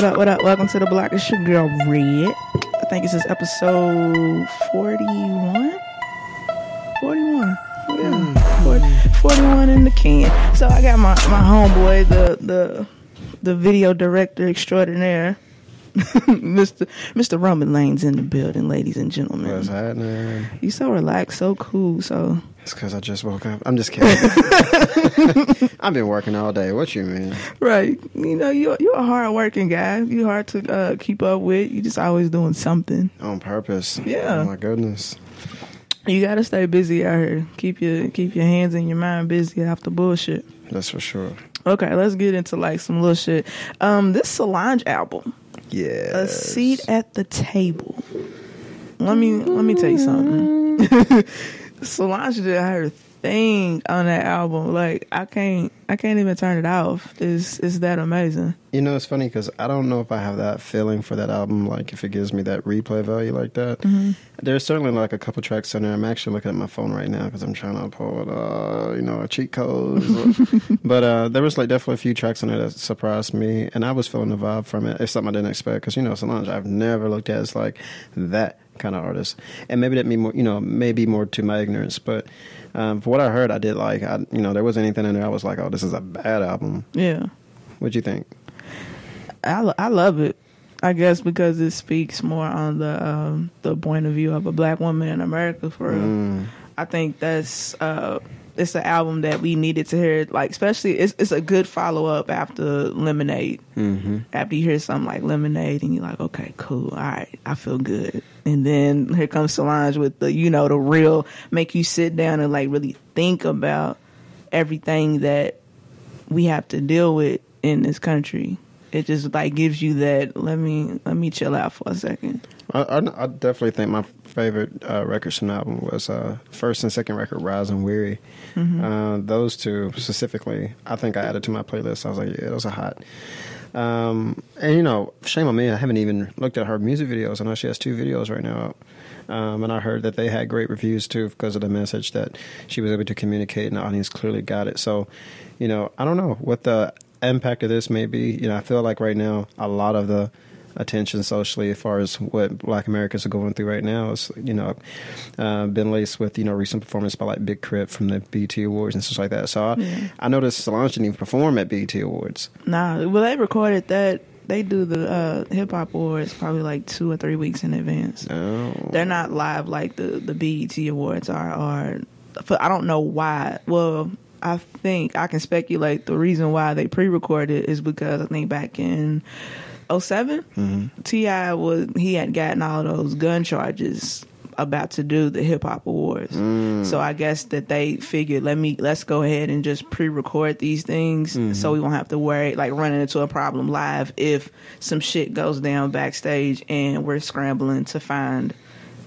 What up, what up. Welcome to the block. It's your girl Red. I think it's this is episode 41. 41. Yeah. 40, 41 in the can. So I got my, my homeboy, the the the video director extraordinaire. Mr. Mr. Roman Lane's in the building, ladies and gentlemen. What's happening? You so relaxed, so cool, so It's because I just woke up. I'm just kidding. I've been working all day. What you mean? right. You know, you're you're a hard working guy. You hard to uh, keep up with. You just always doing something. On purpose? Yeah. Oh my goodness. You gotta stay busy out here. Keep your keep your hands and your mind busy after bullshit. That's for sure. Okay, let's get into like some little shit. Um, this Solange album, Yeah. a seat at the table. Let me let me tell you something. Solange did her thing on that album. Like I can't I can't even turn it off. It's it's that amazing. You know, it's funny because I don't know if I have that feeling for that album. Like, if it gives me that replay value like that. Mm-hmm. There's certainly like a couple tracks in there. I'm actually looking at my phone right now because I'm trying to pull, uh, you know, a cheat code. but uh, there was like definitely a few tracks in there that surprised me, and I was feeling the vibe from it. It's something I didn't expect because you know, Solange, I've never looked at as like that kind of artist, and maybe that me more, you know, maybe more to my ignorance, but. Um, for what I heard, I did like. I, you know, there was anything in there. I was like, "Oh, this is a bad album." Yeah. What'd you think? I, I love it. I guess because it speaks more on the um, the point of view of a black woman in America. For real. Mm. I think that's uh, it's an album that we needed to hear. Like especially, it's it's a good follow up after Lemonade. Mm-hmm. After you hear something like Lemonade, and you're like, okay, cool, all right, I feel good. And then here comes Solange with the you know the real make you sit down and like really think about everything that we have to deal with in this country. It just like gives you that let me let me chill out for a second. I, I, I definitely think my favorite uh, records from the album was uh, first and second record, Rise and Weary. Uh, those two specifically, I think I added to my playlist. I was like, yeah, those are hot. Um, and you know, shame on me, I haven't even looked at her music videos. I know she has two videos right now. Um, and I heard that they had great reviews too because of the message that she was able to communicate, and the audience clearly got it. So, you know, I don't know what the impact of this may be. You know, I feel like right now a lot of the attention socially as far as what black americans are going through right now is you know uh, been laced with you know recent performance by like Big K.R.I.T. from the BET awards and stuff like that so I, I noticed solange didn't even perform at BET awards Nah, well, they recorded that. They do the uh, hip hop awards probably like two or three weeks in advance. oh They're not live like the the BET awards are. Are I don't know why. Well, I think I can speculate the reason why they pre-recorded is because I think back in 7 mm-hmm. T.I. was he had gotten all those gun charges about to do the hip hop awards. Mm. So I guess that they figured let me let's go ahead and just pre-record these things mm-hmm. so we won't have to worry like running into a problem live if some shit goes down backstage and we're scrambling to find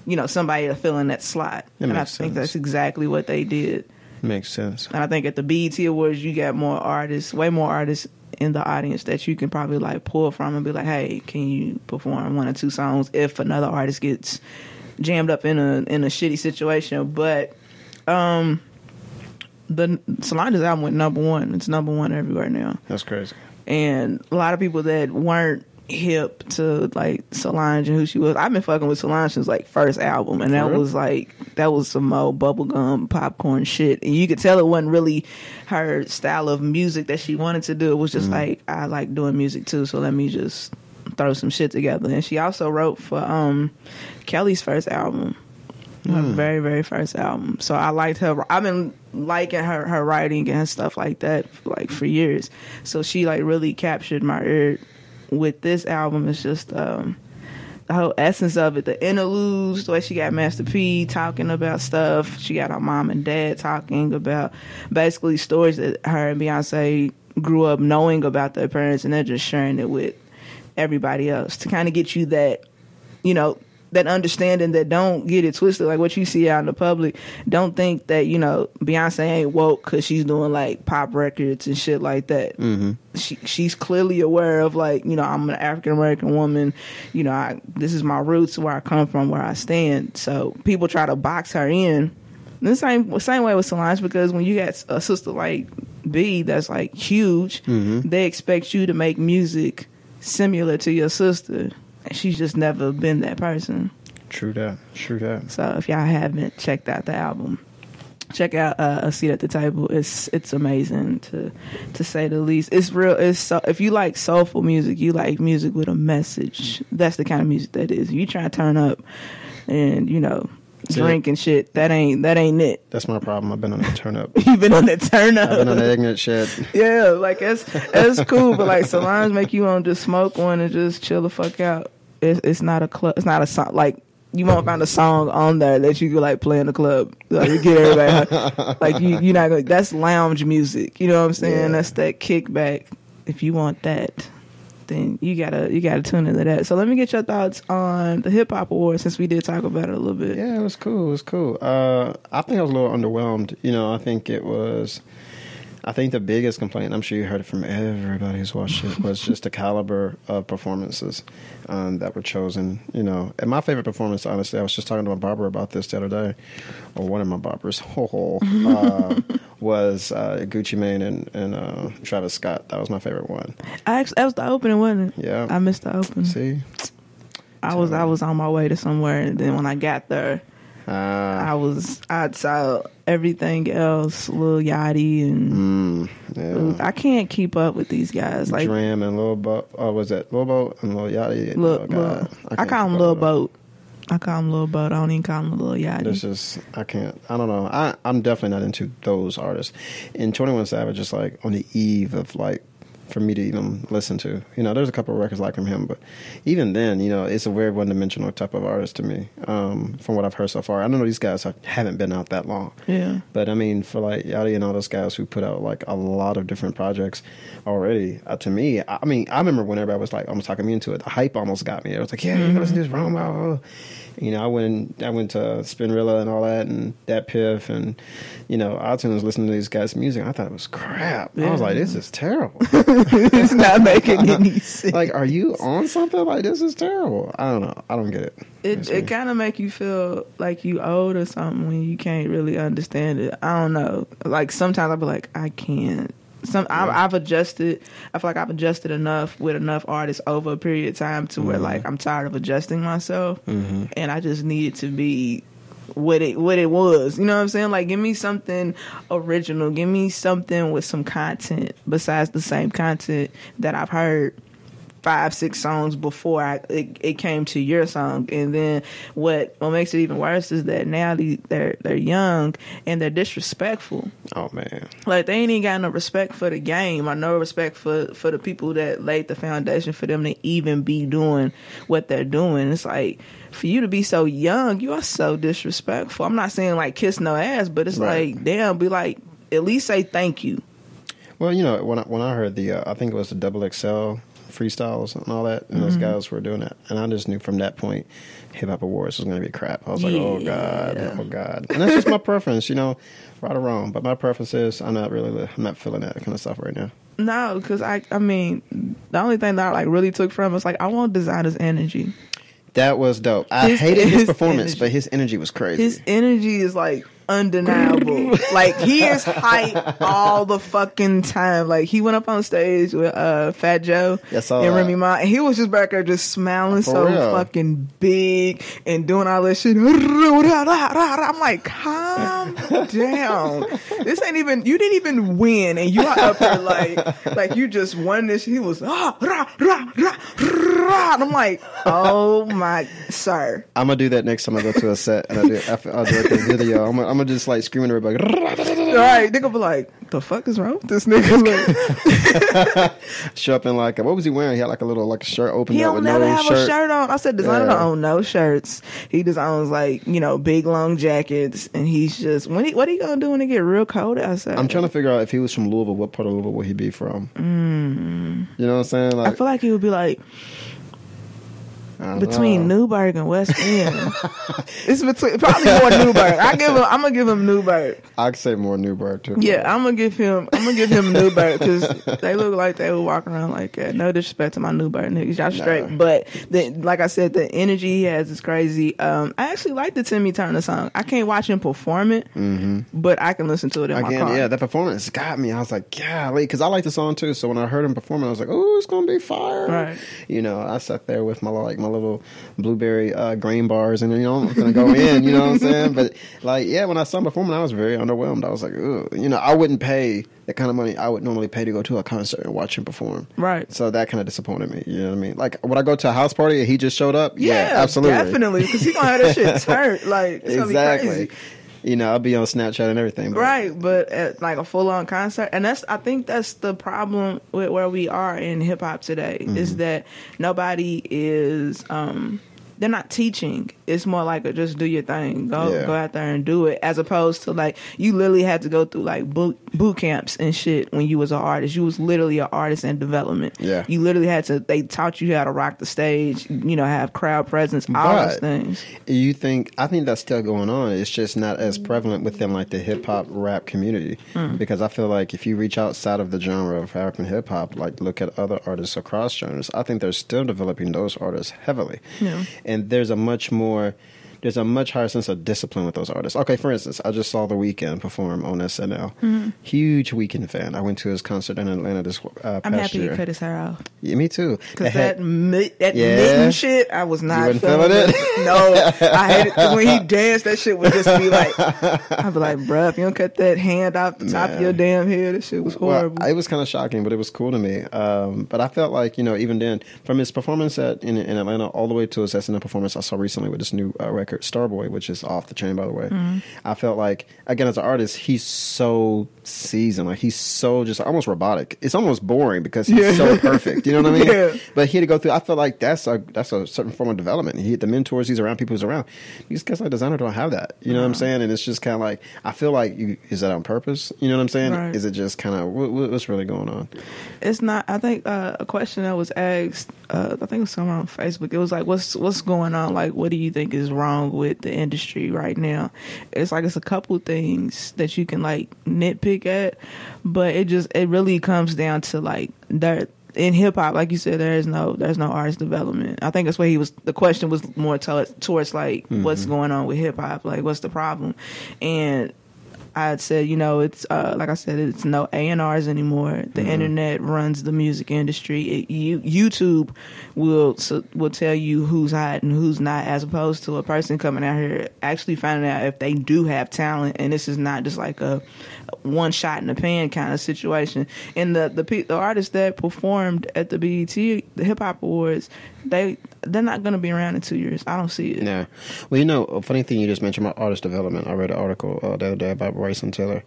you know somebody to fill in that slot. That and I makes think sense. that's exactly what they did. makes sense And I think at the BET Awards, you got more artists, way more artists in the audience that you can probably like pull from and be like, "Hey, can you perform one or two songs?" If another artist gets jammed up in a in a shitty situation, but um, the Solange's album went number one. It's number one everywhere now, that's crazy and a lot of people that weren't hip to like Solange and who she was. I've been fucking with Solange since like first album, and that was like that was some old bubblegum popcorn shit. And you could tell it wasn't really her style of music that she wanted to do. It was just like I like doing music too, so let me just throw some shit together. And she also wrote for um Kelly's first album. Her very, very first album. So I liked her. I've been liking her her writing and stuff like that like for years. So she like really captured my ear with this album. It's just um the whole essence of it, the interludes, the way she got Master P talking about stuff. She got her mom and dad talking about basically stories that her and Beyonce grew up knowing about their parents, and they're just sharing it with everybody else to kind of get you that, you know, that understanding that don't get it twisted. Like what you see out in the public, don't think that you know Beyonce ain't woke because she's doing like pop records and shit like that. Mm-hmm. She she's clearly aware of like you know I'm an African American woman. You know I this is my roots, where I come from, where I stand. So people try to box her in. The same same way with Solange because when you got a sister like B that's like huge, they expect you to make music similar to your sister. She's just never been that person. true that true that So if y'all haven't checked out the album, check out uh, a seat at the table. It's it's amazing to to say the least. It's real. It's so if you like soulful music, you like music with a message. That's the kind of music that is. You try to turn up and you know Drink and shit. That ain't that ain't it. that's my problem i've been on that turn up You've been on that turn up. i've been on that ignorant shit Yeah, like that's that's cool, but like Solange make you want to just smoke one and just chill the fuck out. It's it's not a club. It's not a song. Like you won't find a song on there that you could like play in the club. Like you get everybody like you you're not gonna. That's lounge music. You know what I'm saying? Yeah. That's that kickback. If you want that, then you gotta you gotta tune into that. So let me get your thoughts on the hip hop award since we did talk about it a little bit. Yeah, it was cool. It was cool. Uh, I think I was a little underwhelmed. You know, I think it was. I think the biggest complaint, I'm sure you heard it from everybody who's watched it, was just the caliber of performances um, that were chosen. You know, and my favorite performance, honestly, I was just talking to my barber about this the other day, or one of my barbers, uh, was uh, Gucci Mane and, and uh, Travis Scott. That was my favorite one. I actually, that was the opening, wasn't it? Yeah. I missed the opening. See, I was I was on my way to somewhere, and then when I got there, uh, I was I saw everything else, Lil Yachty, and mm, yeah. I can't keep up with these guys. Like D.R.A.M. and Lil Bo. Oh, was that Lil Bo and Lil Yachty? Lil, oh, God. I, can't call him Lil up with them. Boat. I call him Lil Boat. I don't even call him Lil Yachty. It's just I can't. I don't know. I I'm definitely not into those artists. And Twenty One Savage is like on the eve of like for me to even listen to. You know, there's a couple of records like from him, but even then, you know, it's a very one dimensional type of artist to me. Um, from what I've heard so far, I don't know these guys have, haven't been out that long. Yeah. But I mean, for like Yachty and all those guys who put out like a lot of different projects already, uh, to me, I, I mean, I remember when everybody was like almost talking me into it. The hype almost got me. I was like, yeah, you gotta listen to this Romo. You know, I went I went to Spinrilla and all that, and DatPiff, and you know, iTunes listening to these guys' music. I thought it was crap. I was like, this is terrible. it's not making any sense. like, are you on something? Like, this is terrible. I don't know. I don't get it. It That's it kind of make you feel like you old or something when you can't really understand it. I don't know. Like sometimes I'll be like, I can't. Some I've, I've adjusted. I feel like I've adjusted enough with enough artists over a period of time to where mm-hmm. like I'm tired of adjusting myself, mm-hmm. and I just need it to be what it what it was. You know what I'm saying? Like, give me something original. Give me something with some content besides the same content that I've heard five six songs before I it, it came to your song. And then what what makes it even worse is that now the, they're they're young and they're disrespectful. Oh man. like they ain't even got no respect for the game or no respect for for the people that laid the foundation for them to even be doing what they're doing. It's like for you to be so young you are so disrespectful. I'm not saying like kiss no ass but it's Right. like damn be like at least say thank you. Well, you know, when I, when I heard the, uh, I think it was the Double XL freestyles and all that, and Mm-hmm. those guys were doing that, and I just knew from that point, Hip Hop Awards was going to be crap. I was like, oh god, Yeah. oh god, and that's just my preference, you know, right or wrong. But my preference is I'm not really, I'm not feeling that kind of stuff right now. no because i i mean the only thing that i like really took from was like i want Desiigner's energy That was dope. I His- hated his, his performance, energy. but his energy was crazy. His energy is like undeniable. like he is hype all the fucking time. Like he went up on stage with uh Fat Joe I and that. Remy Ma, and he was just back there just smiling For so real. fucking big and doing all this shit. I'm like, calm down. This ain't even you didn't even win, and you are up here like like you just won this. He was ah rah rah rah rah. And I'm like, oh my sir. I'm gonna do that next time I go to a set and I do, after I direct a video. I'm gonna, I'm gonna just like screaming at everybody. All right, nigga be like, the fuck is wrong with this nigga? Like, Show up in like what was he wearing? He had like a little like a shirt open he don't with never no have shirt. a shirt on. I said Desiigner Yeah. don't own no shirts. He just owns like you know big long jackets, and he's just when he what he gonna do when it get real cold outside? I'm trying to figure out if he was from Louisville, what part of Louisville would he be from? Mm. You know what I'm saying? I feel like he would be like between know. Newburg and West End. it's between probably more Newburg. I give him. I'm gonna give him Newburg. I'd say more Newburg too. Yeah, I'm gonna give him. I'm gonna give him Newburg because they look like they would walk around like that. No disrespect to my Newburg niggas, y'all straight. But the, like I said, the energy he has is crazy. Um, I actually like the Timmy Turner song. I can't watch him perform it, but I can listen to it in my Again, car. yeah, that performance got me. I was like, golly, because I like the song too. So when I heard him perform, it, I was like, oh, it's gonna be fire. Right. You know, I sat there with my like my little blueberry uh, grain bars, and you know, I'm gonna go in. You know what I'm saying? But like, yeah, when I saw him performing, I was very underwhelmed. I was like, Ugh. you know, I wouldn't pay the kind of money I would normally pay to go to a concert and watch him perform. Right. So that kind of disappointed me. You know what I mean? Like, would I go to a house party and he just showed up? Yeah, absolutely, definitely, because he gonna have that shit turned. Like it's gonna be exactly. crazy. You know, I'll be on Snapchat and everything. But Right, but at like a full on concert, and that's I think that's the problem with where we are in hip hop today Mm-hmm. is that nobody is um they're not teaching. It's more like a just do your thing, go Yeah. go out there and do it, as opposed to like you literally had to go through like boot boot camps and shit when you was an artist. You was literally an artist in development. Yeah. you literally had to. They taught you how to rock the stage, you know, have crowd presence, all those things. You think? I think that's still going on. It's just not as prevalent within like the hip hop rap community Hmm. because I feel like if you reach outside of the genre of rap and hip hop, like look at other artists across genres, I think they're still developing those artists heavily. Yeah. And there's a much more. There's a much higher sense of discipline with those artists. Okay, for instance, I just saw The Weeknd perform on SNL. Hmm. Huge Weeknd fan. I went to his concert in Atlanta this uh, past I'm happy year. he cut his hair off. Yeah, me too. Cause They had- that that Yeah. mitten shit, I was not wasn't feeling it? No, I hated because when he danced, that shit would just be like, I'd be like, bruh, if you don't cut that hand off the top of your damn head, that shit was horrible. Well, it was kind of shocking, but it was cool to me. Um, but I felt like you know, even then, from his performance at in, in Atlanta all the way to his SNL performance I saw recently with this new uh, record record Starboy, which is off the chain by the way. Mm-hmm. I felt like again as an artist, he's so seasoned, like he's so just almost robotic. It's almost boring because he's Yeah. so perfect. You know what I mean? Yeah. But he had to go through. I felt like that's a that's a certain form of development. He had the mentors. He's around people who's around. These guys like Desiigner don't have that. You know what I'm saying? And it's just kind of like I feel like you is that on purpose? You know what I'm saying? Right. Is it just kind of what, what- what's really going on? It's not. I think uh, a question that was asked. Uh, I think it was someone on Facebook. It was like, "What's what's going on? Like, what do you think is wrong with the industry right now?" It's like it's a couple things that you can like nitpick at, but it just it really comes down to like there in hip hop. Like you said, there is no there's no artist development. I think that's why he was. The question was more to, towards like what's mm-hmm. going on with hip hop. Like, what's the problem? And I had said, you know, it's uh, like I said, it's no A and R's anymore. The internet runs the music industry. It, you, YouTube will so, will tell you who's hot and who's not, as opposed to a person coming out here actually finding out if they do have talent. And this is not just like a one shot in the pan kind of situation. And the the, the artists that performed at the BET, the Hip Hop Awards, they they're not going to be around in two years. I don't see it. Yeah. Well, you know, a funny thing you just mentioned about artist development. I read an article uh, the other day about Bryson Tiller.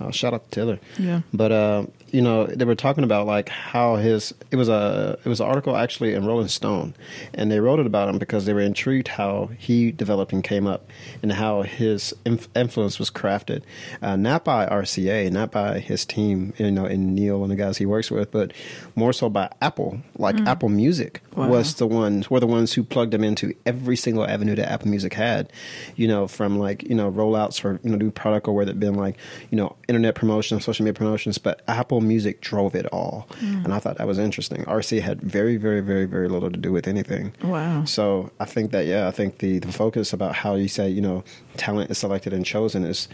Uh, shout out to Tiller. Yeah. But uh, you know, they were talking about like how his it was a it was an article actually in Rolling Stone, and they wrote it about him because they were intrigued how he developed and came up, and how his inf- influence was crafted, uh, not by RCA, not by his team, you know, and Neil and the guys he works with, but more so by Apple. Like Apple Music Wow. was the ones were the ones who plugged them into every single avenue that Apple Music had. You know, from like you know rollouts for you know new product or whether it been like you know internet promotions, social media promotions, but Apple Music drove it all, hmm. and I thought that was interesting. RC had very very very very little to do with anything. Wow. So I think that yeah, I think the the focus about how you say you know talent is selected and chosen is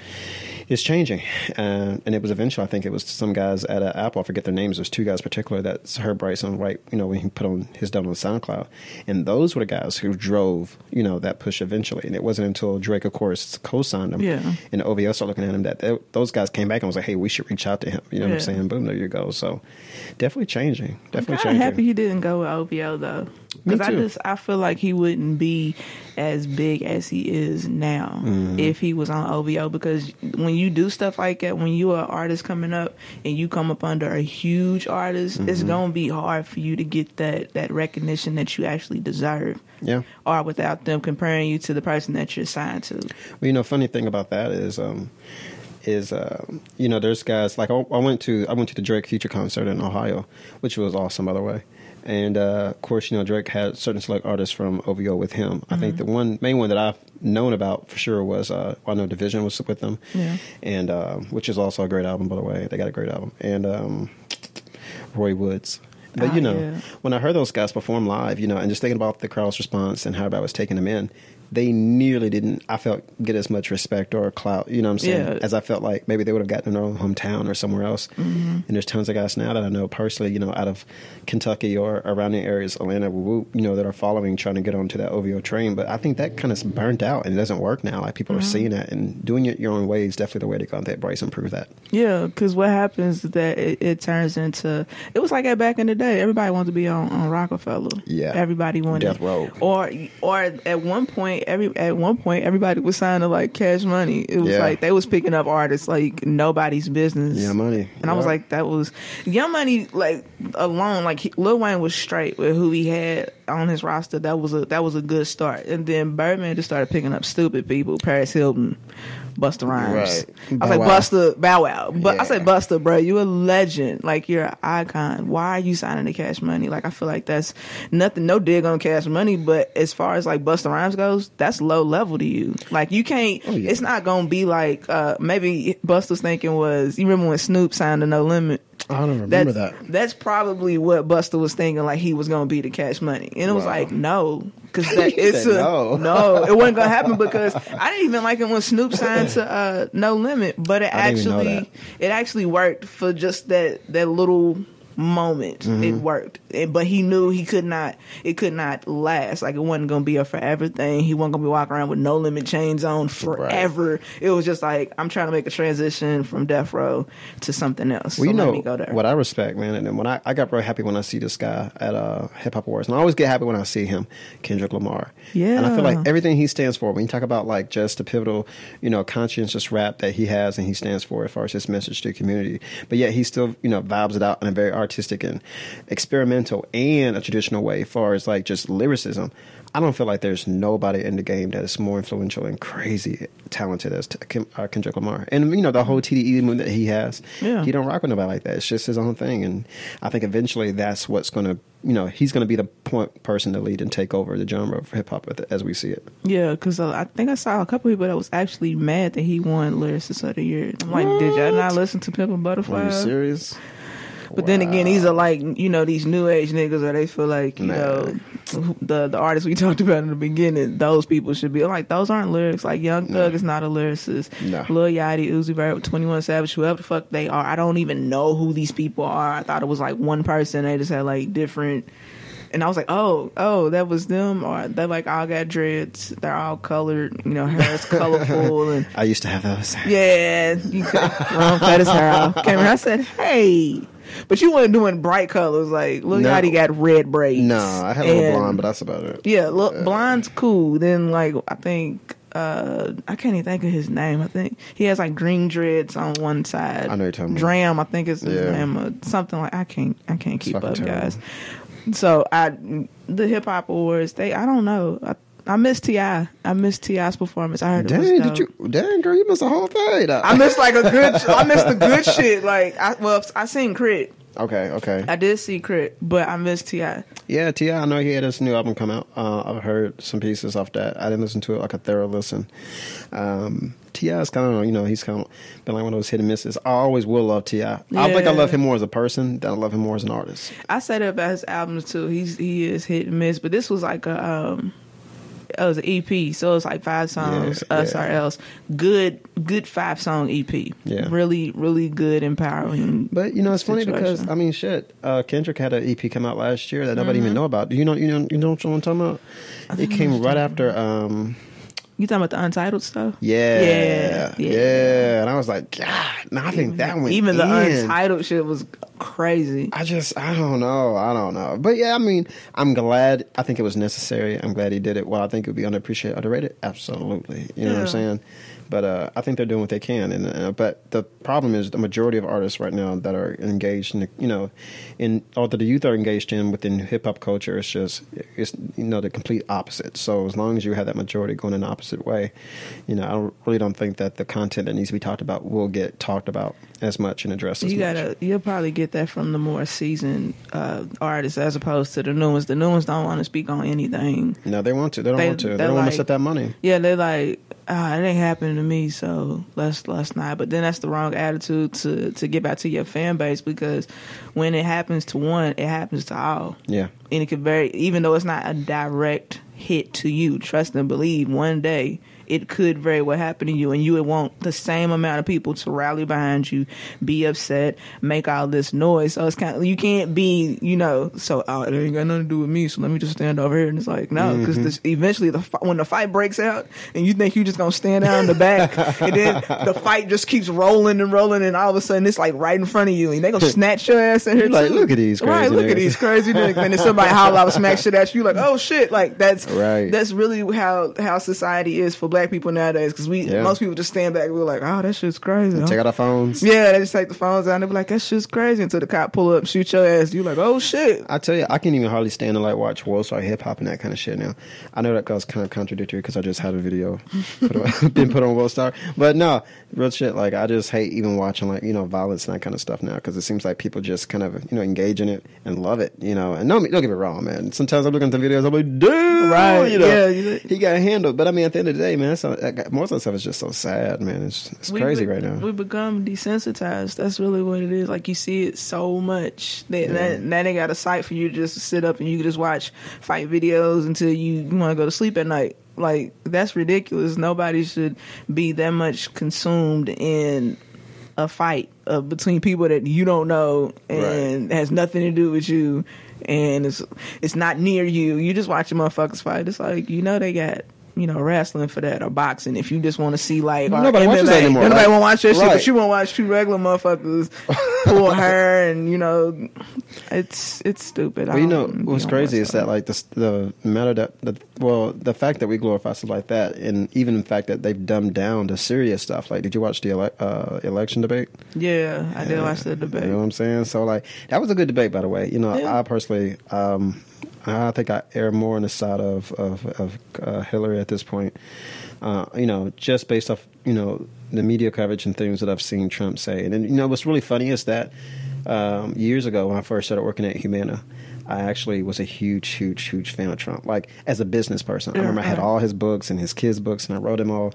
is changing, uh, and it was eventually I think it was some guys at uh, Apple. I forget their names. There's two guys particular that heard Bryson right. You know when he put on his done on SoundCloud, and those were the guys who drove you know that push eventually. And it wasn't until Drake, of course, co-signed him, Yeah. and OVO started looking at him that they, those guys came back and was like, hey, we should reach out to him. You know what I'm saying? Boom, there you go. So definitely changing. Definitely I'm changing. happy he didn't go with OVO though, because I just I feel like he wouldn't be as big as he is now Mm-hmm. if he was on OVO. Because when you do stuff like that, when you are an artist coming up and you come up under a huge artist, it's Mm-hmm. gonna be hard for you to get that that recognition that you actually deserve. Yeah. Or without them comparing you to the person that you're signed to. Well, you know, funny thing about that is, um, is uh, you know, there's guys like I, I went to I went to the Drake Future concert in Ohio, which was awesome by the way. And uh, of course, you know, Drake had certain select artists from OVO with him. I think the one main one that I've known about for sure was uh, I know dvsn was with them, Yeah. and uh, which is also a great album by the way. They got a great album, and um, Roy Woods. But you know, yeah. when I heard those guys perform live, you know, and just thinking about the crowd's response and how everybody was taking them in, they nearly didn't. I felt get as much respect or clout, you know what I'm saying, Yeah. as I felt like maybe they would have gotten in their own hometown or somewhere else. Mm-hmm. And there's tons of guys now that I know personally, you know, out of Kentucky or around the areas, Atlanta, you know, that are following, trying to get onto that OVO train. But I think that kind of burnt out and it doesn't work now. Like people Mm-hmm. are seeing it and doing it your own way is definitely the way to go. That Bryson proved that. Yeah, because what happens is that it, it turns into it was like that back in the day. Everybody wanted to be on, on Roc-A-Fella. Yeah. everybody wanted Death Row. Or or at one point, every at one point, everybody was signing to like Cash Money. It was Yeah. like they was picking up artists like nobody's business. Yeah, money. And I was like, that was Young Money. Like alone, like he, Lil Wayne was straight with who he had on his roster. That was a that was a good start. And then Birdman just started picking up stupid people. Paris Hilton, Busta Rhymes. Right. I was like, Wow. Busta, Bow Wow. But I Yeah. said, Busta, bro, you a legend. Like you're an icon. Why are you signing to Cash Money? Like I feel like that's nothing. No dig on Cash Money, but as far as like Busta Rhymes goes, that's low level to you. Like you can't. Oh, yeah. It's not gonna be like uh maybe Busta's thinking was. You remember when Snoop signed to No Limit? I don't remember That's, that. that's probably what Busta was thinking, like he was gonna be the cash money, and it was like no, because that it's a, no. no, it wasn't gonna happen because I didn't even like it when Snoop signed to uh, No Limit, but it I didn't even know actually it actually worked for just that that little moment, Mm-hmm. it worked. And- but he knew he could not. It could not last. Like it wasn't gonna be a forever thing. He wasn't gonna be walking around with no limit chains on forever. It was just like I'm trying to make a transition from death row to something else. Well, so you let know me go there. what I respect, man, and then when I, I got real happy when I see this guy at uh, Hip Hop Awards, and I always get happy when I see him, Kendrick Lamar. Yeah and I feel like everything he stands for. When you talk about like just the pivotal, you know, conscientious rap that he has and he stands for as far as his message to the community, but yet he still, you know, vibes it out in a very artistic and experimental and a traditional way, as far as like just lyricism. I don't feel like there's nobody in the game that is more influential and crazy talented as Kim- uh, Kendrick Lamar. And you know the whole TDE movement that he has, Yeah. he don't rock with nobody like that. It's just his own thing, and I think eventually that's what's going to, you know, he's going to be the point person to lead and take over the genre of hip hop as we see it. Yeah, because uh, I think I saw a couple people that was actually mad that he won lyricist of the year. I'm like, did y'all not listen to Pimp and Butterfly? Are you serious? But then again, these are like you know these new age niggas where they feel like you Nah. know the the artists we talked about in the beginning. Those people should be like those aren't lyrics. Like Young Thug is not a lyricist. Nah. Lil Yachty, Uzi Vert, Twenty One Savage, whoever the fuck they are. I don't even know who these people are. I thought it was like one person. They just had like different. And I was like, oh, oh, that was them, or they like all got dreads. They're all colored, you know, hair is colorful, and I used to have those. yeah, you could Ron cut his hair off. Came around, I said, "Hey," but you weren't doing bright colors. Like Lil No. Yachty got red braids. No, I had a little And- blonde, but that's about it. Yeah, look, blonde's cool. Then like I think uh I can't even think of his name. I think he has like green dreads on one side. I know you're talking about. D.R.A.M., I think is his Yeah. name, or something like I can't I can't keep up, terrible. guys. So I the hip hop awards, they I don't know. I, I miss Ti. I miss T.I.'s performance. I heard it was Dang, did you? Dang, girl, you missed the whole thing. I missed like a good. I missed the good shit. Like I well, I seen Crit. okay, okay. I did see K.R.I.T., but I missed Ti. Yeah, Ti. I know he had his new album come out. Uh, I've heard some pieces off that. I didn't listen to it like a thorough listen. Um, T.I. is kind of you know he's kind of been like one of those hit and misses. I always will love Ti. I think I love him more as a person than I love him more as an artist. I said it about his albums too. He's he is hit and miss, but this was like a um, it was an EP, so it's like five songs. Yeah, us yeah. or else. Good, good five song EP. Yeah. really, really good, empowering. But you know, it's funny because. I mean, shit. Uh, Kendrick had an EP come out last year that nobody even know about. Do you know? You know? You know what I'm talking about? It came right after. Um, you talking about the untitled stuff? yeah, Yeah, yeah, yeah. And I was like, God, no, I think that went Even the in. untitled shit was crazy. I just, I don't know. I don't know. But yeah, I mean, I'm glad. I think it was necessary. I'm glad he did it. Well, I think it would be underappreciated, underrated. Absolutely. You know what I'm saying? But uh, I think they're doing what they can. And uh, but the problem is the majority of artists right now that are engaged in, you know, in that the youth are engaged in within hip hop culture, it's just it's you know the complete opposite. So as long as you have that majority going in the opposite way, you know, I don't, really don't think that the content that needs to be talked about will get talked about as much and addressed You much. gotta, you'll probably get that from the more seasoned uh, artists as opposed to the new ones. The new ones don't want to speak on anything. No, they want to. They don't They- want to. They don't want like- to set that money. Yeah, they're like, ah, it ain't happening to me, so let's let's not. But then that's the wrong attitude to to get back to your fan base because when it happens to one, it happens to all, Yeah. and it could very even though it's not a direct hit to you. Trust and believe, one day it could very well happen to you, and you would want the same amount of people to rally behind you, be upset, make all this noise. So it's kind of you can't be, you know, so oh, it ain't got nothing to do with me. So let me just stand over here, and it's like no, because Mm-hmm. eventually the when the fight breaks out, and you think you're just gonna stand down in the back, and then the fight just keeps rolling and rolling, and all of a sudden it's like right in front of you, and they gonna snatch your ass in here. Like, look at these right? crazy Look at these crazy niggas, and then somebody holler out, smack shit at you, like oh shit, like that's Right. That's really how how society is for black people nowadays, because we Yeah. most people just stand back and we're like, oh that shit's crazy. Take out our phones. yeah, they just take the phones out and they be like, that shit's crazy until the cop pull up and shoot your ass. You like, oh shit. I tell you, I can't even hardly stand to like watch World Star Hip Hop and that kind of shit now. I know that was kind of contradictory because I just had a video put on, been put on World Star, but no, real shit. Like I just hate even watching like you know violence and that kind of stuff now because it seems like people just kind of you know engage in it and love it, you know. And no, don't get me wrong, man. Sometimes I'm looking at the videos, I'm like, dude, Right, You know, yeah, he got handled. But I mean, at the end of the day, man, so, most of the stuff is just so sad, man. It's it's crazy be- right now. We become desensitized. That's really what it is. Like you see it so much. that Yeah. that, now they got a site for you to just sit up and you can just watch fight videos until you, you want to go to sleep at night. Like that's ridiculous. Nobody should be that much consumed in a fight uh, between people that you don't know and has nothing to do with you, and it's it's not near you. You just watch a motherfuckers fight. It's like you know they got. You know, wrestling for that or boxing. If you just want to see like Nobody watches that anymore, Nobody right? want to watch that shit, Right. but you want to watch two regular motherfuckers pull her, and you know, it's it's stupid. Well, you know what's crazy is that like the the matter that the well the fact that we glorify stuff like that, and even the fact that they've dumbed down the serious stuff. Like, did you watch the ele- uh, election debate? Yeah, I did watch the debate. You know what I'm saying? So like that was a good debate, by the way. You know, Yeah. I personally, um, I think I err more on the side of of, of uh, Hillary at this point. Uh, you know, just based off you know the media coverage and things that I've seen Trump say, and then, you know what's really funny is that um, years ago when I first started working at Humana. I actually was a huge, huge, huge fan of Trump. Like as a business person, I remember I had all his books and his kids' books, and I wrote them all.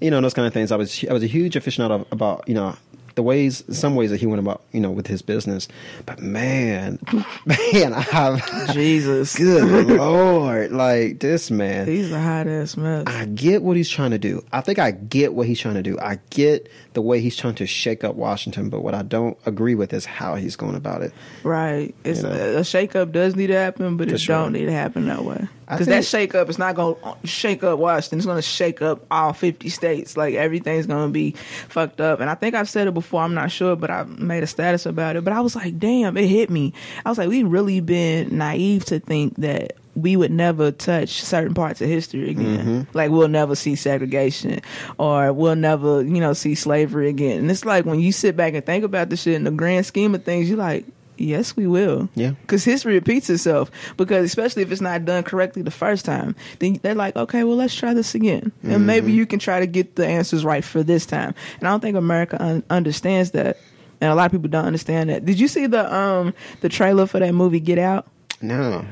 You know, those kind of things. I was, I was a huge aficionado about, you know, the ways, some ways that he went about, you know, with his business. But man, man, I, have Jesus, good lord, like this man. he's a hot ass mess. I get what he's trying to do. I think I get what he's trying to do. I get the way he's trying to shake up Washington, but what I don't agree with is how he's going about it. Right. It's You know? a, a shake up does need to happen, but For it sure. don't need to happen that way. Because that shake up is not going to shake up Washington. It's going to shake up all 50 states. Like everything's going to be fucked up. And I think I've said it before. I'm not sure, but I made a status about it. But I was like, damn, it hit me. I was like, we really been naive to think that we would never touch certain parts of history again. Mm-hmm. Like we'll never see segregation or we'll never, you know, see slavery again. And it's like when you sit back and think about the shit in the grand scheme of things, you're like, yes, we will. Yeah. Because history repeats itself. Because especially if it's not done correctly the first time, then they're like, okay, well, let's try this again. And maybe you can try to get the answers right for this time. And I don't think America un- understands that. And a lot of people don't understand that. Did you see the um the trailer for that movie Get Out? No,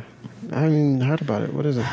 I haven't even heard about it. What is it?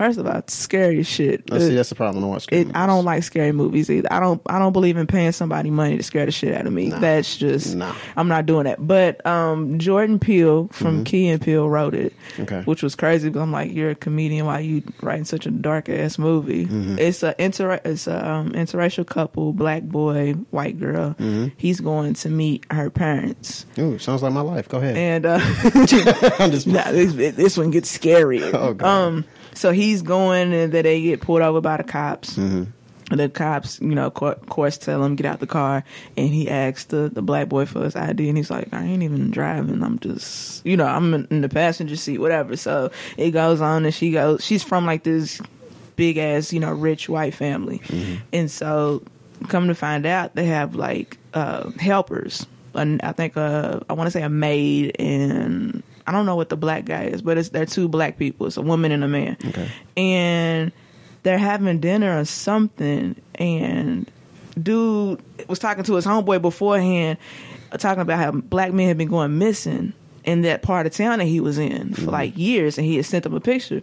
First of all, it's scary shit. Let's see, that's the problem. I don't watch. scary it, I don't like scary movies either. I don't. I don't believe in paying somebody money to scare the shit out of me. Nah. That's just. Nah. I'm not doing that. But um, Jordan Peele from Key and Peele wrote it, Mm-hmm. Okay. which was crazy. Because I'm like, you're a comedian. Why you writing such a dark ass movie? Mm-hmm. It's a inter. It's a um, interracial couple, black boy, white girl. Mm-hmm. He's going to meet her parents, Ooh, sounds like my life. Go ahead. and uh. Nah, this, this one gets scarier. Oh, God. Um, so he's going and then they get pulled over by the cops. Mm-hmm. The cops, you know, of course, tell him get out the car, and he asks the the black boy for his ID, and he's like, I ain't even driving. I'm just, you know, I'm in, in the passenger seat, whatever. So it goes on, and she goes, she's from like this big ass, you know, rich white family, and so come to find out, they have like uh, helpers. And I think uh, I want to say a maid and I don't know what the black guy is, but it's they're two black people. It's a woman and a man, Okay. and they're having dinner or something. And dude was talking to his homeboy beforehand, talking about how black men had been going missing in that part of town that he was in for mm-hmm. like years, and he had sent them a picture.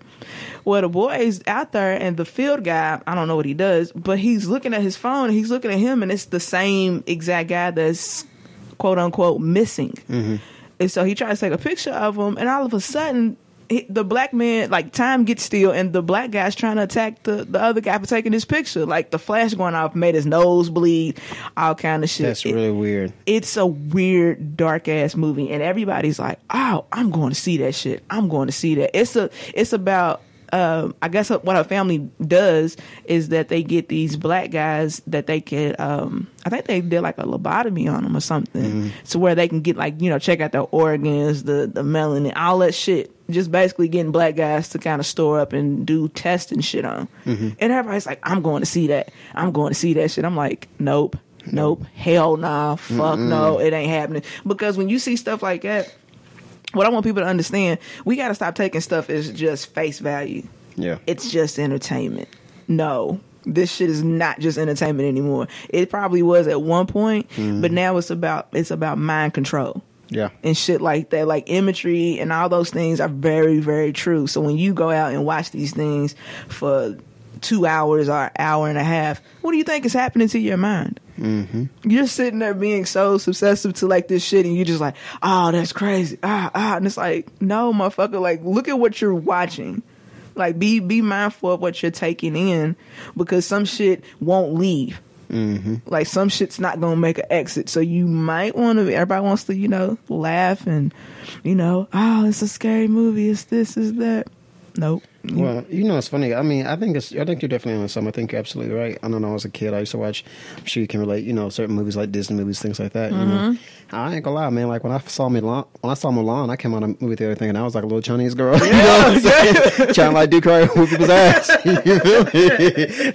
Well, the boy's out there, and the field guy, I don't know what he does, but he's looking at his phone, and he's looking at him, and it's the same exact guy that's quote unquote missing. Mm-hmm. And so he tries to take a picture of him, and all of a sudden, he, the black man, like time gets still, and the black guy's trying to attack the, the other guy for taking his picture. Like the flash going off made his nose bleed, all kind of shit. That's It- really weird. it's a weird, dark ass movie, and everybody's like, "Oh, I'm going to see that shit. I'm going to see that." It's a, it's about. Um, I guess what her family does is that they get these black guys that they could, Um, I think they did like a lobotomy on them or something, to where they can get like you know check out their organs, the the melanin, all that shit. Just basically getting black guys to kind of store up and do tests and shit on. And everybody's like, "I'm going to see that. I'm going to see that shit." I'm like, "Nope." Nope. Hell nah. Fuck no. It ain't happening. Because when you see stuff like that, what I want people to understand, we got to stop taking stuff as just face value. Yeah. It's just entertainment. No. This shit is not just entertainment anymore. It probably was at one point, mm-hmm. but now it's about it's about mind control Yeah. and shit like that. Like imagery and all those things are very, very true. So when you go out and watch these things for two hours or hour and a half, what do you think is happening to your mind? Mm-hmm. You're sitting there being so obsessive to like this shit, and you're just like, "Oh, that's crazy." Ah, ah, and it's like, no, motherfucker. Like, look at what you're watching. Like, be be mindful of what you're taking in, because some shit won't leave. Mm-hmm. Like some shit's not gonna make an exit, so you might want to. Everybody wants to, you know, laugh and, you know, oh, it's a scary movie. It's this, is that. Nope. You- Well, you know, it's funny. I mean, I think it's. I think you're definitely on something. I think you're absolutely right. I don't know. As a kid, I used to watch. I'm sure you can relate. You know, certain movies like Disney movies, things like that. You know, mm-hmm. I ain't gonna lie, man. Like when I saw Mulan, when I saw Mulan, I came out of the movie theater thinking I was like a little Chinese girl. you know what I'm saying? Trying to like do karate whoop people's ass. You feel me?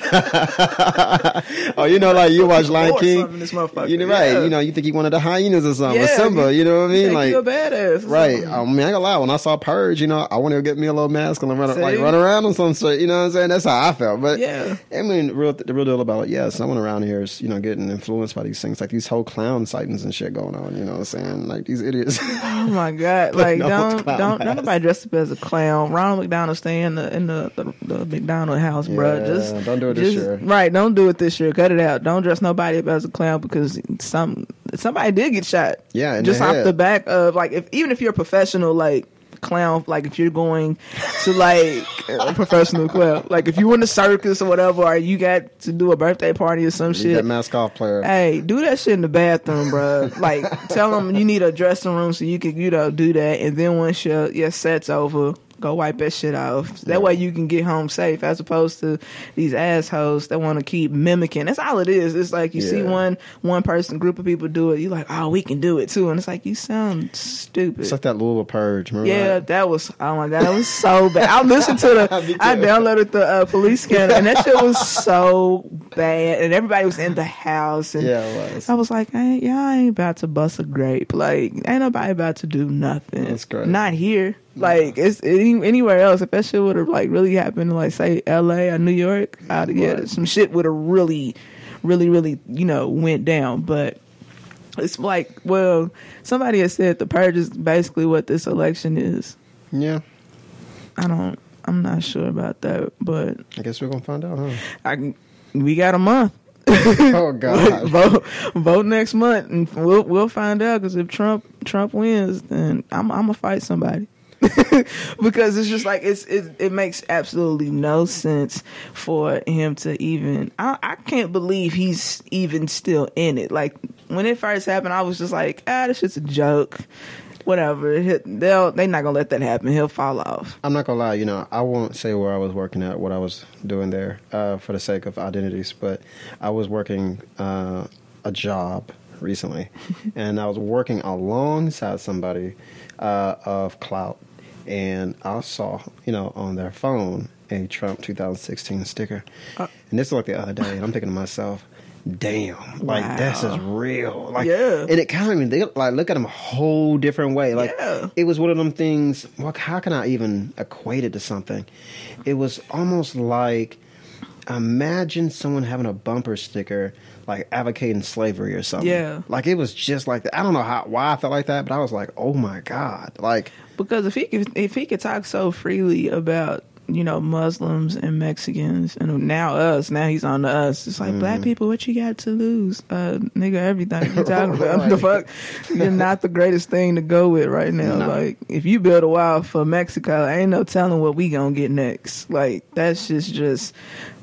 oh, you know, like you watch Lion King. something, this motherfucker. You know, Yeah. right? You know, you think he wanted the hyenas or something, or Simba. you- You know what I mean? Like you a badass. Right. I mean, I ain't gonna lie. When I saw Purge, you know, I wanted to get me a little mask and run, See? Run around on some shit. You know what I'm saying? That's how I felt. But Yeah. I mean, the real, the real deal about it, yeah, someone around here is, you know, getting influenced by these things, like these whole clown sightings and shit going on. You know what I'm saying? Like these idiots. Oh my god! Like don't don't nobody dress up as a clown. Ronald McDonald stay in the in the the, the McDonald house, bruh. Yeah, Just don't do it this just- year. Right? Don't do it this year. Cut it out. Don't dress nobody up as a clown because some somebody did get shot. Yeah, just the off the back of like if even if you're a professional like clown like if you're going to like a professional clown like if you in the circus or whatever or you got to do a birthday party or some You shit that mask off player. Hey, do that shit in the bathroom, bro. Like, tell them you need a dressing room so you can, you know, do that. And then once your your set's over, go wipe that shit off. That way you can get home safe, as opposed to these assholes that want to keep mimicking. That's all it is. It's like you see one one person, group of people do it. You're like, oh, we can do it too. And it's like you sound stupid. It's like that Louisville Purge. Remember Yeah, that? that was oh my god, that was so bad. I listened to the, I downloaded the uh, police scanner, and that shit was so bad, and everybody was in the house, and Yeah, it was. I was like, hey, y'all ain't about to bust a grape, like ain't nobody about to do nothing. That's great. Not here, like it's any, anywhere else. If that shit would have like really happened, like say L.A. or New York, I'd yeah, some shit would have really, really, really, you know, went down, but. It's like, well, somebody has said the purge is basically what this election is. Yeah. I don't. I'm not sure about that, but I guess we're gonna find out, huh? I. We got a month. oh God. vote vote next month, and we'll we'll find out. Because if Trump Trump wins, then I'm I'm gonna fight somebody. because it's just like it's it, it makes absolutely no sense for him to even I, I can't believe he's even still in it. Like when it first happened i was just like ah this shit's a joke. Whatever. They'll they're not gonna let that happen. He'll fall off. I'm not gonna lie, you know, I won't say where I was working at, what I was doing there, uh, for the sake of identities, but I was working uh, a job recently, and I was working alongside somebody uh, of clout, and I saw, you know, on their phone a Trump 2016 sticker, Uh. and this was like the other day, and I'm thinking to myself. Damn, like this is Wow. real. Like, Yeah. and it kind of made me like look at them a whole different way. Like, Yeah. it was one of them things. Well, how can I even equate it to something? It was almost like imagine someone having a bumper sticker like advocating slavery or something. Yeah. like it was just like that. I don't know how why I felt like that, but I was like, oh my god, like because if he could if he could talk so freely about you know Muslims and Mexicans and now us now he's on to us. It's like black people what you got to lose? Uh nigga everything you talking about. The fuck? You're not the greatest thing to go with right now. No. like if you build a wall for Mexico ain't no telling what we gonna get next. Like that's just just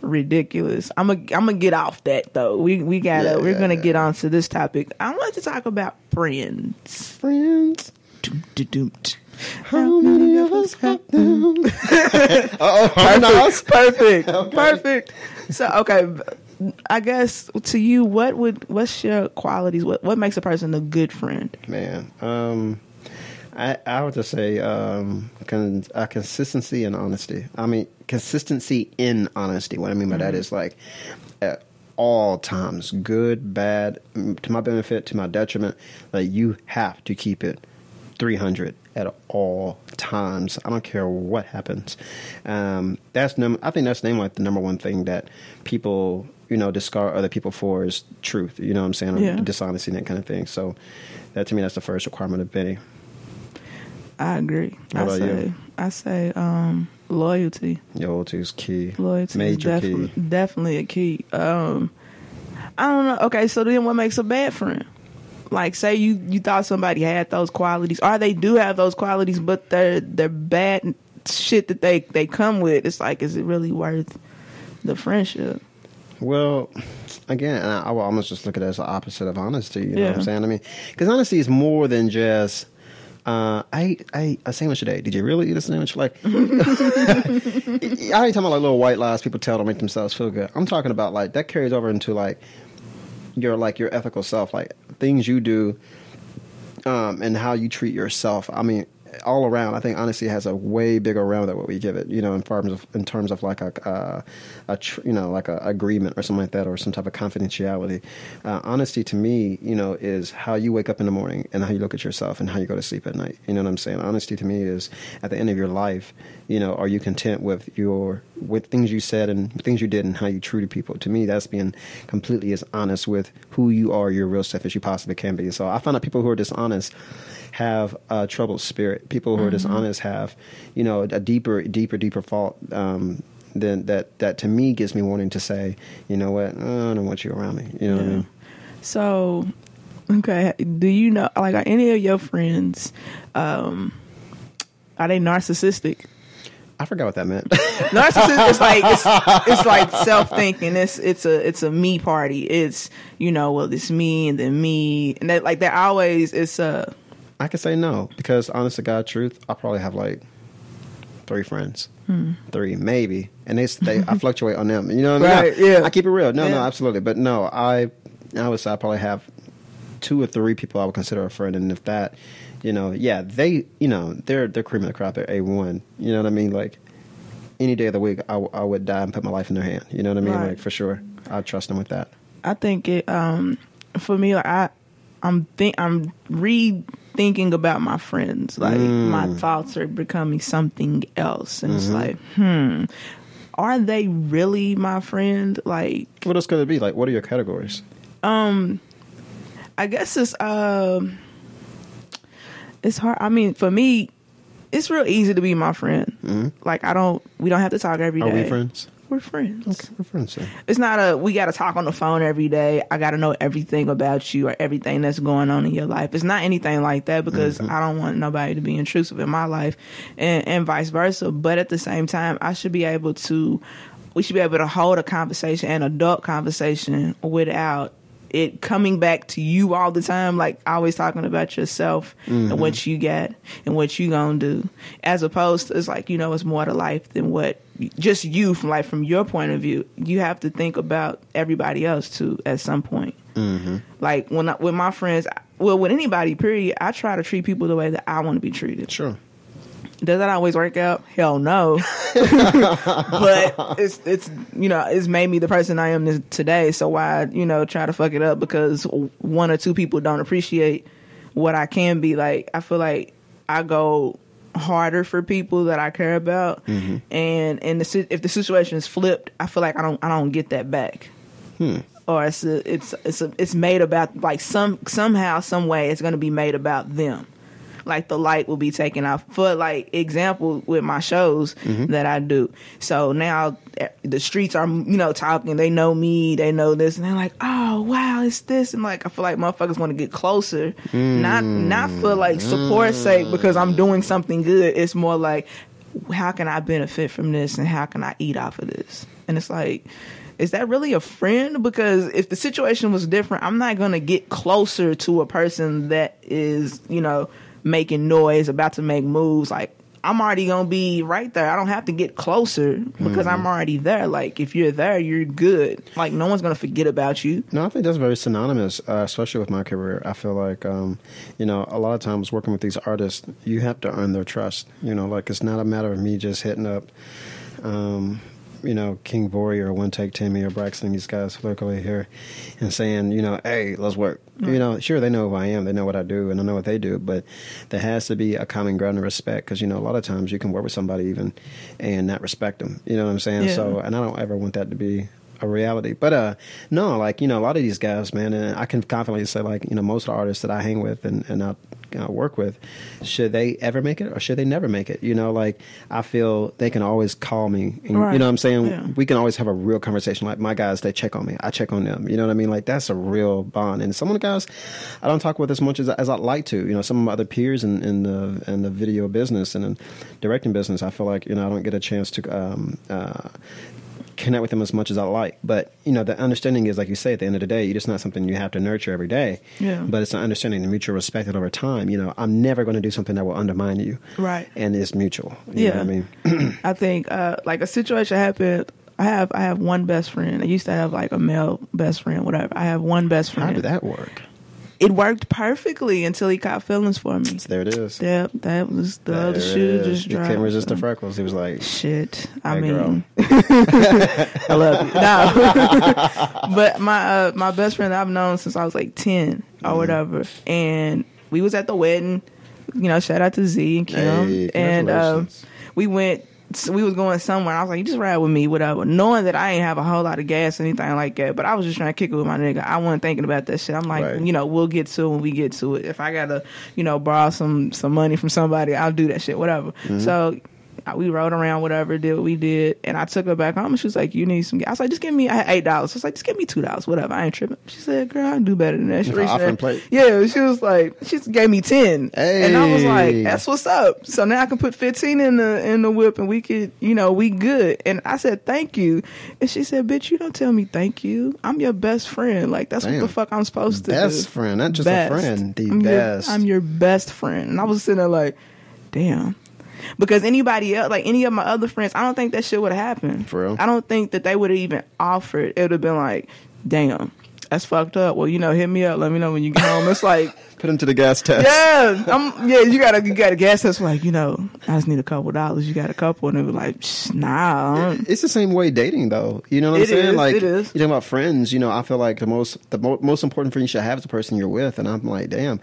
ridiculous. I'm gonna I'm gonna get off that though. We we gotta Yeah, we're yeah, gonna yeah. get on to this topic. I want to talk about friends. Friends. Doom, doom, doom, How many of us got them? oh, harmonize. perfect perfect so okay i guess to you what would what's your qualities what what makes a person a good friend Man, um, I I would just say um, con- uh, consistency and honesty. I mean, consistency in honesty. What I mean by that is like at all times, good, bad, mm, to my benefit, to my detriment. Like you have to keep it three hundred at all times. I don't care what happens. Um, that's num- I think that's name like the number one thing that people you know discard other people for is truth. You know what I'm saying? Or Yeah. dishonesty and that kind of thing. So that to me, that's the first requirement of Benny. i agree How i about say you? i say um loyalty Loyalty is key. loyalty Major is key. definitely definitely a key um i don't know okay so then what makes a bad friend like say you you thought somebody had those qualities or they do have those qualities but they're they're bad shit that they they come with it's like is it really worth the friendship Well, again, I, I will almost just look at it as the opposite of honesty. You know what I'm saying? I mean, because honesty is more than just. Uh, I ate, I ate a sandwich today. Did you really eat a sandwich? Like, I ain't talking about like little white lies people tell to make themselves feel good. I'm talking about like that carries over into like your like your ethical self, like things you do, um, and how you treat yourself. I mean, all around, I think honesty has a way bigger realm than what we give it. You know, in terms of in terms of like a, uh, a tr- you know like a agreement or something like that, or some type of confidentiality. Uh, honesty to me, you know, is how you wake up in the morning and how you look at yourself and how you go to sleep at night. You know what I'm saying? Honesty to me is at the end of your life. You know, are you content with your with things you said and things you did and how you treated people? To me, that's being completely as honest with who you are, your real self as you possibly can be. So I find that people who are dishonest have a troubled spirit. People who are dishonest have, you know, a deeper, deeper, deeper fault. Um, than that. That to me gives me wanting to say, you know what, I don't want you around me. You know what I mean? So, okay, do you know like are any of your friends um are they narcissistic? I forgot what that meant. Narcissist is like it's, it's like self thinking. It's it's a it's a me party. It's you know well it's me and then me and that like they're always it's uh I can say no because, honest to God, truth, I probably have like three friends, Hmm. three maybe, and they, they I fluctuate on them. You know what I mean? Right, yeah. I keep it real. No, no, absolutely. But no, I I would say I probably have two or three people I would consider a friend, and if that, you know, yeah, they, you know, they're they're cream of the crop. They're a one. You know what I mean? Like any day of the week, I would die and put my life in their hand. You know what I mean? Right. Like for sure, I trust them with that. I think it um for me like I I'm think I'm rethinking about my friends. Like my thoughts are becoming something else and it's like, hmm, are they really my friend? Like What else could it be? Like, what are your categories? Um, I guess it's um it's hard. I mean, for me, it's real easy to be my friend. Like I don't we don't have to talk every day. Are we friends? We're friends. Okay, we're friends. Then. It's not a we got to talk on the phone every day. I got to know everything about you or everything that's going on in your life. It's not anything like that because mm-hmm. I don't want nobody to be intrusive in my life, and, and vice versa. But at the same time, I should be able to. We should be able to hold a conversation, an adult conversation, without it coming back to you all the time, like always talking about yourself and mm-hmm. what you get and what you gonna do, as opposed to it's like you know it's more to life than what just you from like from your point of view. You have to think about everybody else too at some point. Mm-hmm. Like when I, with my friends, well, with anybody, period, I try to treat people the way that I want to be treated. Sure. Does that always work out? Hell no. but it's it's you know it's made me the person I am today. So why you know try to fuck it up because one or two people don't appreciate what I can be like. I feel like I go harder for people that I care about, mm-hmm. and and the, if the situation is flipped, I feel like I don't I don't get that back. Hmm. Or it's a, it's it's a, it's made about like some somehow some way it's going to be made about them like the light will be taken off for like example with my shows that I do. So now eh, the streets are you know talking. They know me. They know this, and they're like, "Oh wow, it's this." And like I feel like motherfuckers want to get closer, not not for like support's sake because I'm doing something good. It's more like how can I benefit from this and how can I eat off of this? And it's like. Is that really a friend? Because if the situation was different, I'm not gonna get closer to a person that is, you know, making noise, about to make moves. Like I'm already gonna be right there. I don't have to get closer because I'm already there. Like if you're there, you're good. Like no one's gonna forget about you. No, I think that's very synonymous, uh, especially with my career. I feel like, um, you know, a lot of times working with these artists, you have to earn their trust. You know, like it's not a matter of me just hitting up, um, you know, King Vori or One Take Timmy or Braxton, these guys locally here, and saying, you know, hey, let's work. You know, sure, they know who I am, they know what I do, and I know what they do, but there has to be a common ground of respect because, you know, a lot of times you can work with somebody even and not respect them. You know what I'm saying? Yeah. So, and I don't ever want that to be a reality. But uh no, like, you know, a lot of these guys, man, and I can confidently say like, you know, most of the artists that I hang with and, and I uh, work with, should they ever make it or should they never make it? You know, like I feel they can always call me and Right. you know what I'm saying? Yeah. We can always have a real conversation. Like my guys, they check on me. I check on them. You know what I mean? Like that's a real bond. And some of the guys I don't talk with as much as, as I'd like to. You know, some of my other peers in, in the in the video business and in directing business, I feel like, you know, I don't get a chance to um uh connect with them as much as I like. But you know, the understanding is, like you say, at the end of the day, it's just not something you have to nurture every day. Yeah. But it's an understanding, the mutual respect that over time. You know, I'm never going to do something that will undermine you. Right. And it's mutual. You Yeah. know what I mean, I think uh, like a situation happened. I have I have one best friend. I used to have like a male best friend, whatever. I have one best friend. how did that work? It worked perfectly until he caught feelings for me. So there it is. Yep, that was the There other shoe just You dropped. can't resist the freckles. He was like, Shit. I Hey, mean, I love you. No, but my uh, my best friend I've known since I was like ten or whatever, and we was at the wedding. You know, shout out to Z and Kim, Hey, and uh, we went. So we was going somewhere. I was like, "You just ride with me, whatever." Knowing that I ain't have a whole lot of gas or anything like that, but I was just trying to kick it with my nigga. I wasn't thinking about that shit. I'm like, Right. you know, we'll get to it when we get to it. If I gotta, you know, borrow some some money from somebody, I'll do that shit, whatever. Mm-hmm. So we rode around, whatever, did what we did, and I took her back home. And she was like, "You need some." gas. I was like, "Just give me I had eight dollars." I was like, "Just give me two dollars, whatever." I ain't tripping. She said, "Girl, I can do better than that." She reached plate? Yeah, she was like, she just gave me ten, and I was like, "That's what's up." So now I can put fifteen in the in the whip, and we could, you know, we good. And I said, "Thank you," and she said, "Bitch, you don't tell me thank you. I'm your best friend. Like that's what the fuck I'm supposed to do." best friend, not just Best. a friend, the I'm best. Your, I'm your best friend. And I was sitting there like, damn. Because anybody else, like any of my other friends, I don't think that shit would have happened. For real? I don't think that they would have even offered. It would have been like, damn, that's fucked up. Well, you know, hit me up. Let me know when you get home. It's like, Put him to the gas test. yeah, I'm, yeah, you gotta, you gotta gas That's like, you know, I just need a couple dollars. You got a couple, and they were like, nah. It's the same way dating, though. You know what I'm saying? is, like it is. you talking about friends. You know, I feel like the most the mo- most important friend you should have is the person you're with. And I'm like, damn.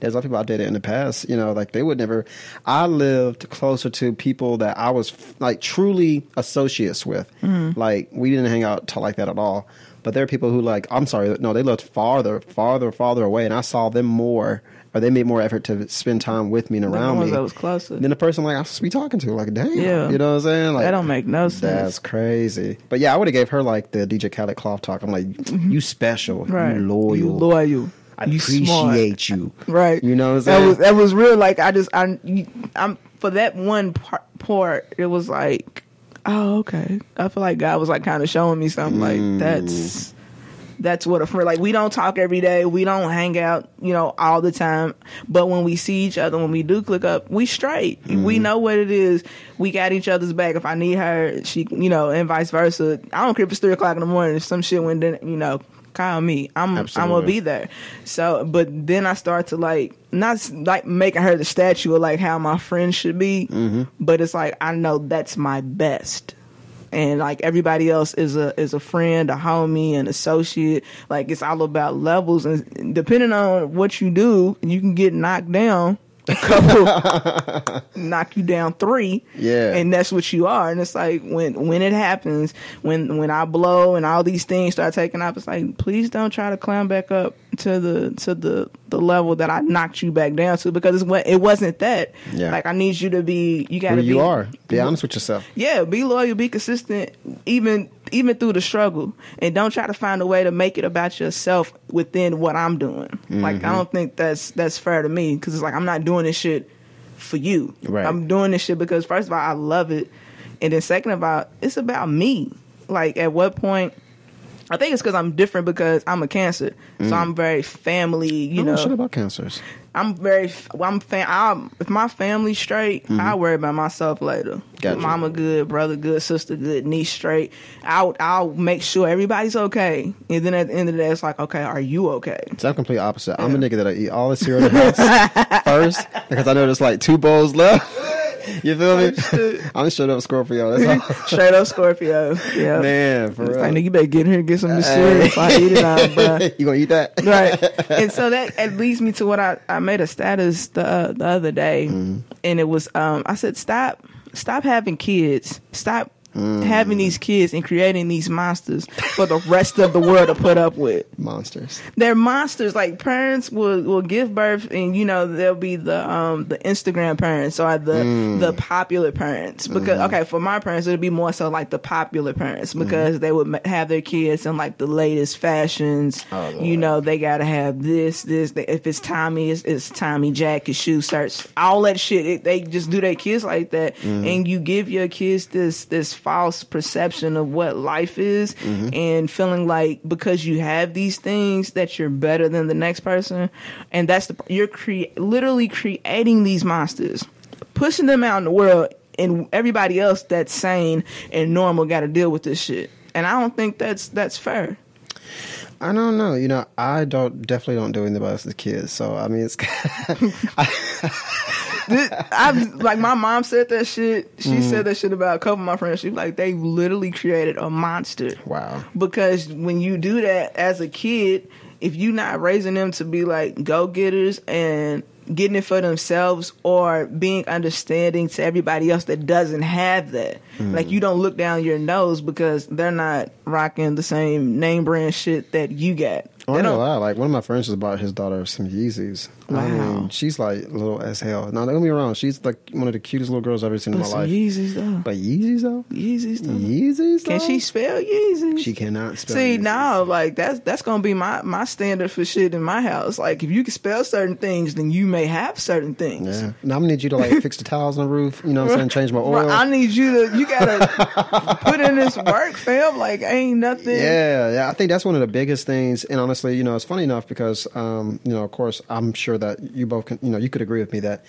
There's a lot of people I dated in the past. You know, like they would never. I lived closer to people that I was like truly associates with. Mm-hmm. Like we didn't hang out t- like that at all. But there are people who like I'm sorry, no, they lived farther, farther, farther away, and I saw them more. Or they made more effort to spend time with me and the around ones me that was closer. than the person like I was to be talking to. Like, damn, Yeah. you know what I'm saying? Like that don't make no sense. that's crazy. But yeah, I would have gave her like the DJ Khaled cloth talk. I'm like, you special, Mm-hmm. right. you loyal, You loyal. I you smart. appreciate you. Right. You know what I'm That saying? was that was real. Like I just I I'm for that one part, part. It was like, oh okay. I feel like God was like kind of showing me something. Mm. Like that's that's what a friend. Like we don't talk every day. We don't hang out. You know all the time. But when we see each other, when we do click up, we straight. Mm-hmm. We know what it is. We got each other's back. If I need her, she you know, and vice versa. I don't care if it's three o'clock in the morning. If some shit went down, you know. Call me. I'm I'm gonna be there. So, but then I start to like not like making her the statue of like how my friends should be, Mm-hmm. but it's like I know that's my best, and like everybody else is a is a friend, a homie, an associate. Like it's all about levels, and depending on what you do, you can get knocked down. A couple knock you down three, Yeah. and that's what you are. And it's like when when it happens, when when I blow and all these things start taking off, it's like please don't try to climb back up to the to the the level that I knocked you back down to because it's what it wasn't that. Yeah. Like I need you to be. You got Who to you be, are. Be honest with yourself. Yeah, be loyal, be consistent, even even through the struggle, and don't try to find a way to make it about yourself within what I'm doing. Like Mm-hmm. I don't think that's that's fair to me because it's like I'm not doing this shit for you. Right. I'm doing this shit because first of all I love it, and then second of all it's about me. Like at what point. I think it's because I'm different because I'm a cancer, so I'm very family. You You know shit about cancers. I'm very. I'm fam. I'm, if my family's straight, I worry about myself later. Mm-hmm. Gotcha. Mama good, brother good, sister good, niece straight. I'll I'll make sure everybody's okay, and then at the end of the day, it's like, okay, are you okay? So I'm complete opposite. I'm a nigga that I eat all the cereal in the house first because I know there's like two bowls left. You feel me? I'm straight up Scorpio. That's all. Straight up Scorpio. Yeah, Man, for real. like, nigga, you better get in here and get some of this cereal if I eat it out, bruh. you gonna eat that? right and so that it leads me to what i, I made a status the, uh, the other day and it was um i said stop stop having kids stop having these kids and creating these monsters for the rest of the world to put up with Monsters. they're monsters. Like parents will will give birth, and you know they'll be the um the Instagram parents or the mm. the popular parents. Because mm-hmm. okay, for my parents, it'd be more so like the popular parents because they would have their kids in like the latest fashions. Oh, you know, they gotta have this this. They, if it's Tommy, it's, it's Tommy jacket, shoe starts, all that shit. It, they just do their kids like that, mm-hmm. and you give your kids this this false perception of what life is mm-hmm. and feeling like because you have these things that you're better than the next person. And that's the you're cre- literally creating these monsters pushing them out in the world and everybody else that's sane and normal got to deal with this shit. And i don't think that's that's fair I don't know. You know, I don't definitely don't do anything about this as kids. So I mean, it's I've like my mom said that shit. She Mm-hmm. said that shit about a couple of my friends. She like they literally created a monster. wow. Because when you do that as a kid, if you're not raising them to be like go getters and getting it for themselves or being understanding to everybody else that doesn't have that. Mm. Like you don't look down your nose because they're not rocking the same name brand shit that you got. I oh, don't don't- lie. Like one of my friends just bought his daughter some Yeezys. I Wow. mean, she's like little as hell. Now don't get me wrong. She's like one of the cutest little girls I've ever seen in my life. Yeezys though. But Yeezys though. Yeezys though. Yeezys. Can though? she spell Yeezys? She cannot spell. See Yeezys. now, like that's that's gonna be my my standard for shit in my house. Like if you can spell certain things, then you may have certain things. Yeah. Now I'm gonna need you to like fix the tiles on the roof. You know what I'm saying? Change my oil. I need you to you gotta put in this work, fam. Like ain't nothing. Yeah, yeah. I think that's one of the biggest things. And honestly, you know, it's funny enough because, um, you know, of course, I'm sure that you both, can, you know, you could agree with me that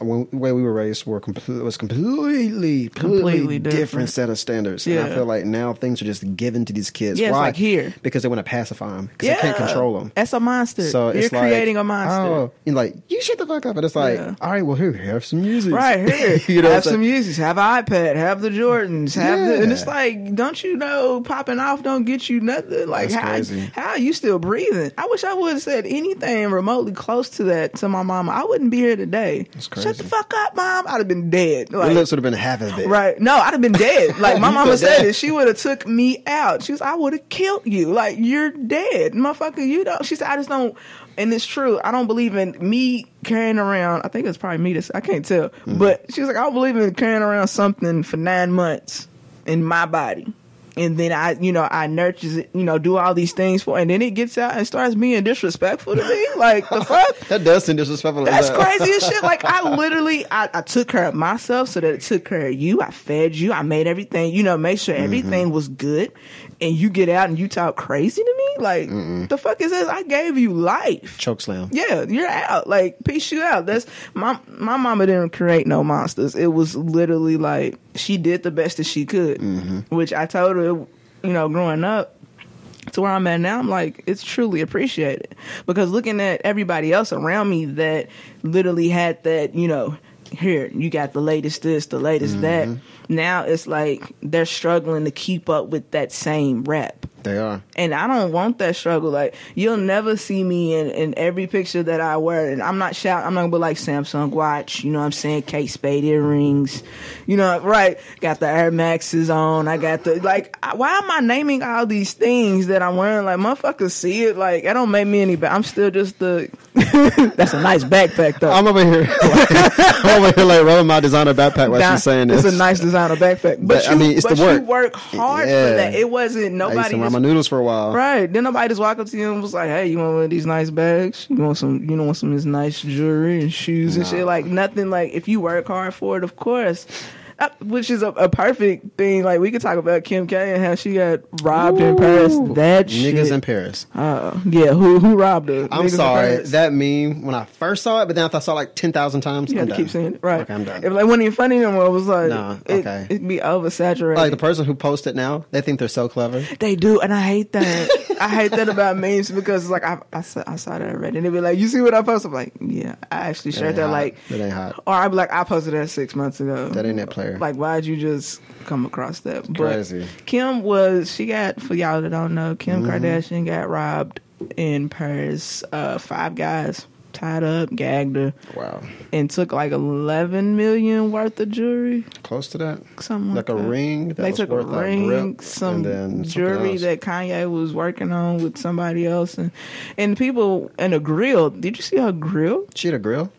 Uh, when, the way we were raised were complete, was completely, completely, Completely different. different. set of standards. And I feel like now things are just given to these kids. Yeah, it's Why? like here. because they want to pacify them because they can't control them. That's a monster. So You're it's like, creating a monster. Oh, and like you shut the fuck up. And it's like, Yeah. all right, well, here, have some music. Right here, you know, have it's like- some Yeezys, have an iPad, have the Jordans, have the, and it's like, don't you know, popping off don't get you nothing. Like That's how crazy. how are you still breathing? I wish I would have said anything remotely close to that to my mama. I wouldn't be here today. That's Shut the fuck up, mom. I'd have been dead. Your lips would have been half as big. Right. No, I'd have been dead. Like my mama said it. She would have took me out. She was, I would have killed you. Like you're dead, motherfucker. You don't. She said, I just don't. And it's true. I don't believe in me carrying around. I think it's probably me. That's, I can't tell. Mm-hmm. But she was like, I don't believe in carrying around something for nine months in my body. And then I, you know, I nurtures it, you know, do all these things for, and then it gets out and starts being disrespectful to me. Like the fuck. That does seem disrespectful. That's hell. crazy as shit. Like I literally, I, I took care of myself so that it took care of you. I fed you. I made everything, you know, make sure mm-hmm. everything was good. And you get out and you talk crazy to me. Like the fuck is this? I gave you life. Choke slam. Yeah, you're out. Like peace you out. That's my my mama didn't create no monsters. It was literally like she did the best that she could, mm-hmm. which I told her, you know, growing up to where I'm at now, I'm like, it's truly appreciated. Because looking at everybody else around me that literally had that, you know, here, you got the latest this, the latest that. Mm-hmm. Now it's like they're struggling to keep up with that same rep. They are. And I don't want that struggle. Like you'll never see me in, in every picture that I wear. And I'm not shouting. I'm not gonna be like Samsung watch. You know what I'm saying? Kate Spade earrings. You know, right? Got the Air Maxes on. I got the like. Why am I naming all these things that I'm wearing? Like motherfuckers see it. Like it don't make me any better. I'm still just the. That's a nice backpack though. I'm over here. I'm over here like rubbing my designer backpack while she's saying this. It's a nice designer backpack, but, But, you, I mean, it's but the work. you work hard Yeah. for that. It wasn't nobody. To wear just my noodles for a while. Right. Then nobody just walk up to you and was like, "Hey, you want one of these nice bags? You want some? You know, want some of this nice jewelry and shoes and shit? Like nothing. Like if you work hard for it, of course." Uh, which is a, a perfect thing. Like we could talk about Kim K and how she got robbed in Paris. Ooh. That Niggas shit. in Paris. uh, yeah. Who who robbed her? I'm Niggas sorry. That meme when I first saw it, but then after I saw it like ten thousand times, you I'm had done. keep saying it, right? Okay, I'm done. If like wasn't even funny no more, it was like, Nah, okay. it'd be oversaturated. Like the person who posted it now, they think they're so clever. They do, and I hate that. I hate that about memes because it's like I, I, saw, I saw that already, and they be like, "You see what I posted?" I'm like, "Yeah, I actually shared ain't that." Like, That ain't hot. Or I'd be like, "I posted that six months ago." That ain't that player. Like, why'd you just come across that? But crazy. Kim was she got for y'all that don't know, Kim Mm-hmm. Kardashian got robbed in Paris. Uh, five guys tied up, gagged her, Wow, and took like eleven million worth of jewelry. close to that. Something Like a that. ring that they was took a ring, grip, some and then something jewelry that Kanye was working on with somebody else, and and people and a grill. Did you see her grill? She had a grill.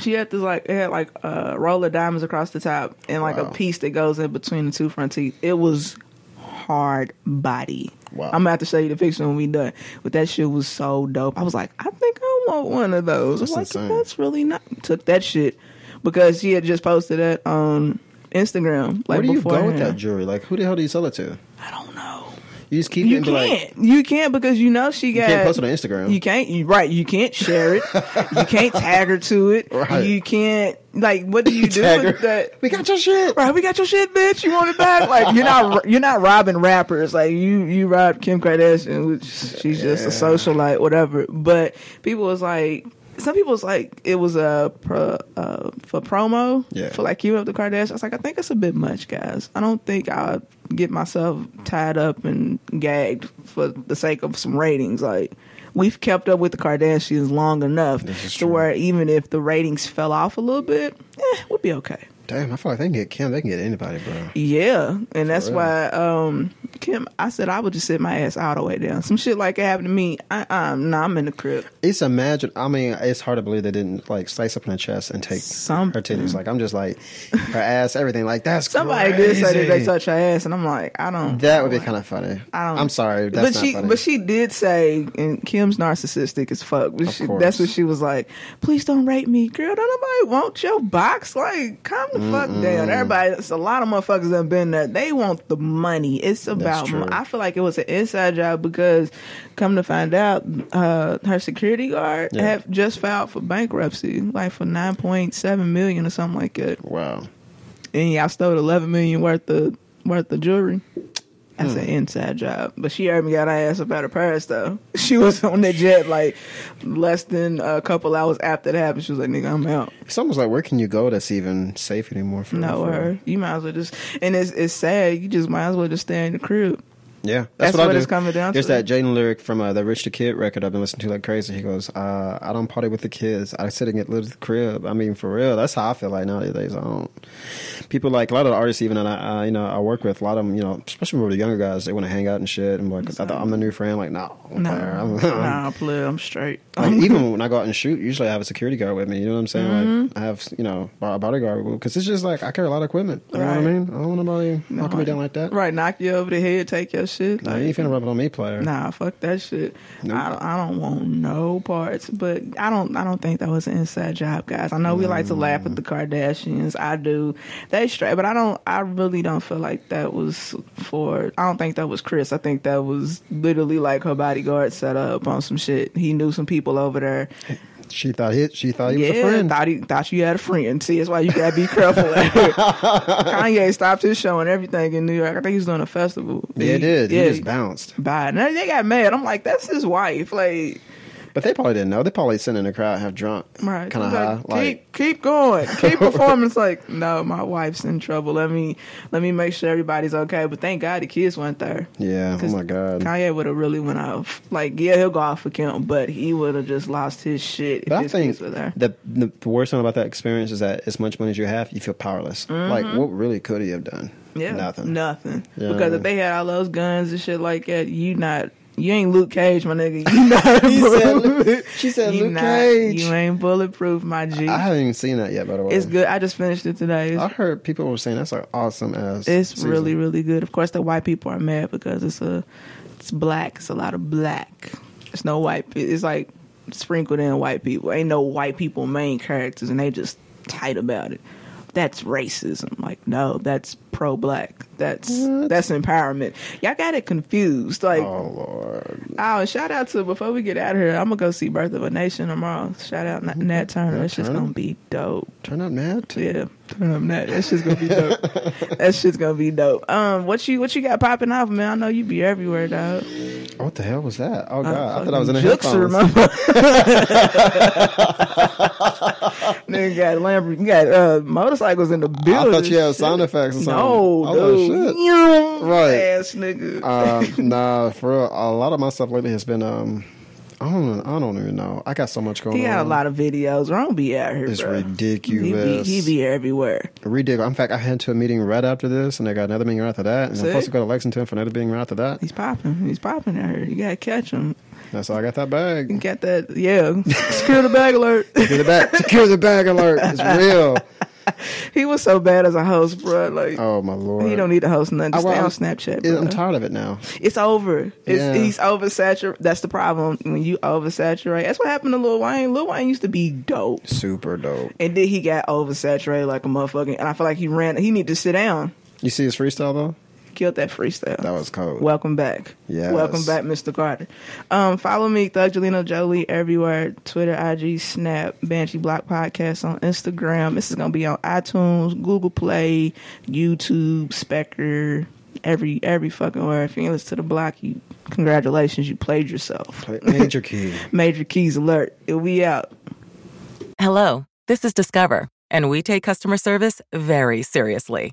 She had this like it had like a roll of diamonds across the top and like a piece that goes in between the two front teeth. It was hard body. Wow. I'm gonna have to show you the picture when we done. But that shit was so dope. I was like, I think I want one of those. That's like, insane. that's really not. Took that shit because she had just posted that on Instagram. Like Where do you go with that jewelry? Like, who the hell do you sell it to? I don't know. You just keep it You can't. like, you can't because you know she got. you can't post it on Instagram. You can't. You, right. You can't share it. you can't tag her to it. Right. You can't. Like, what do you do Tag with her. that? we got your shit. Right, we got your shit, bitch. You want it back? Like you're not you're not robbing rappers. Like you you robbed Kim Kardashian, which she's just a socialite, whatever. But people was like. Some people was like it was a pro, uh, for promo Yeah. for like keeping up the Kardashians. I was like, I think it's a bit much, guys. I don't think I'll get myself tied up and gagged for the sake of some ratings. Like we've kept up with the Kardashians long enough to where even if the ratings fell off a little bit, eh, we'll be okay. Damn, I feel like they can get Kim. They can get anybody, bro. Yeah, and that's real. why um Kim. I said I would just sit my ass all the way down. Some shit like that happened to me. I, um, nah, I'm in the crib. It's imagine. I mean, it's hard to believe they didn't like slice up in her chest and take Something. her titties. Like I'm just like her ass, everything. Like that's Somebody crazy. did say that they touch her ass, and I'm like, I don't. That would be kind of funny. I don't- I'm sorry, that's but not she, funny. but she did say, and Kim's narcissistic as fuck. She, that's what she was like. Please don't rape me, girl. Don't nobody want your box. Like, calm the fuck down. Everybody, it's a lot of motherfuckers that have been there. They want the money. It's about. True. I feel like it was an inside job because, come to find out, uh, her security guard Yeah. have just filed for bankruptcy, like for nine point seven million or something like that. wow. and y'all stole eleven million worth of worth of jewelry. That's Hmm. an inside job. But she already got her ass up out of Paris though. She was on the jet like less than a couple hours after that happened. She was like, "Nigga, I'm out." It's almost like where can you go that's even safe anymore? For No, her. You might as well just. And it's it's sad. You just might as well just stay in the crib. Yeah, That's what, I what do. it's coming down There's to. There's that Jaden lyric from uh, the Rich the Kid record I've been listening to like crazy. He goes, uh, "I don't party with the kids. I sit and get lit at the crib." I mean, for real, that's how I feel like nowadays. I don't. People like a lot of the artists, even that I, uh, you know, I work with. A lot of them, you know, especially with the younger guys, they want to hang out and shit. And like, I thought I'm the new friend. Like, no, No, I'm, nah, play. I'm straight. Like, even when I go out and shoot, usually I have a security guard with me. You know what I'm saying? Mm-hmm. Like I have, you know, a bodyguard because it's just like I carry a lot of equipment. You know what I mean? I don't want nobody knocking me down like that. Right, knock you over the head, take your shit. Like, you ain't finna rub it on me, player. Nah, fuck that shit. Nope. I, don't, I don't want no parts. But I don't. I don't think that was an inside job, guys. I know we like to laugh at mm. the Kardashians. I do. They straight, but I don't. I really don't feel like that was for. I don't think that was Kris. I think that was literally like her bodyguard set up on some shit. He knew some people over there. She thought he, she thought he was a yeah, friend. thought he thought you had a friend. See, that's why you gotta be careful. Kanye stopped his show and everything in New York. I think he's doing a festival. yeah, it did. Yeah, he just bounced. Bye. And they got mad. I'm like, that's his wife. Like, But they probably didn't know. They probably sitting in a crowd half drunk, right? kind of Like, high. keep Like keep going, keep performing. It's like, no, my wife's in trouble. Let me let me make sure everybody's okay. But thank God the kids went there. yeah. Oh my god. Kanye would have really went off. Like, yeah, he'll go off for Kim, but he would have just lost his shit if But I think kids were there. the, the the worst thing about that experience is that as much money as you have, you feel powerless. Like what really could he have done? Mm-hmm. Yeah, nothing. nothing. Yeah. Because if they had all those guns and shit like that, you not. You ain't Luke Cage, my nigga. You not. He said Luke- she said You Luke not- Cage. You ain't bulletproof, my G. I haven't even seen that yet. By the way, It's good. I just finished it today. It's, I heard people were saying that's like awesome ass. it's season. really, really good. Of course, the white people are mad because it's a, it's black. It's a lot of black. It's no white. It's like sprinkled in white people. Ain't no white people main characters, and they just tight about it. That's racism. Like, no, that's pro black. That's that's empowerment. Y'all got it confused. Like, Oh lord. Oh, shout out to before we get out of here, I'm gonna go see Birth of a Nation tomorrow. Shout out Nat, Nat Turner. It's just gonna be dope. Turn up, Nat. Yeah, turn up Nat. That shit's gonna be dope. that shit's gonna be dope. Um, what you what you got popping off, man? I know you be everywhere, dog. What the hell was that? Oh Uh, god, I thought I was in Juxer, headphones. Nigga got Lamborghini, you got uh, motorcycles in the building. I thought you had sound effects or something. No, I was shit. You Right. ass nigga. uh, nah, for real. A lot of my stuff lately has been um, I don't, I don't even know. I got so much going he on. got a lot of videos. Ron be out here, It's bro. ridiculous. He be, he be everywhere. ridiculous. In fact, I head to a meeting right after this, and I got another meeting right after that, and See? I'm supposed to go to Lexington for another meeting right after that. He's popping. He's popping out here. You gotta catch him. That's how I got that You bag. got that? Yeah. Secure the bag alert. Secure the bag. Secure the bag alert. It's real. he was so bad as a host, bro. Like, Oh my lord. he don't need to host nothing. Just I- stay I'm- on Snapchat. Bro. I'm tired of it now. It's over. It's, Yeah. He's oversaturated. That's the problem. When you oversaturate, that's what happened to Lil Wayne. Lil Wayne used to be dope, Super dope. and then he got oversaturated like a motherfucking. And I feel like he ran. He need to sit down. You see his freestyle though? Killed that freestyle. That was cold. Welcome back. Yes. Welcome back, Mr. Carter. Um, follow me, Thug Thuggelino Jolie, everywhere. Twitter, IG, Snap, Banshee Block Podcast on Instagram. This is gonna be on iTunes, Google Play, YouTube, Spectre, every every fucking where. If you listen to the block, you congratulations, you played yourself. Play- Major key. Major keys alert. It'll be out. Hello, this is Discover, and we take customer service very seriously.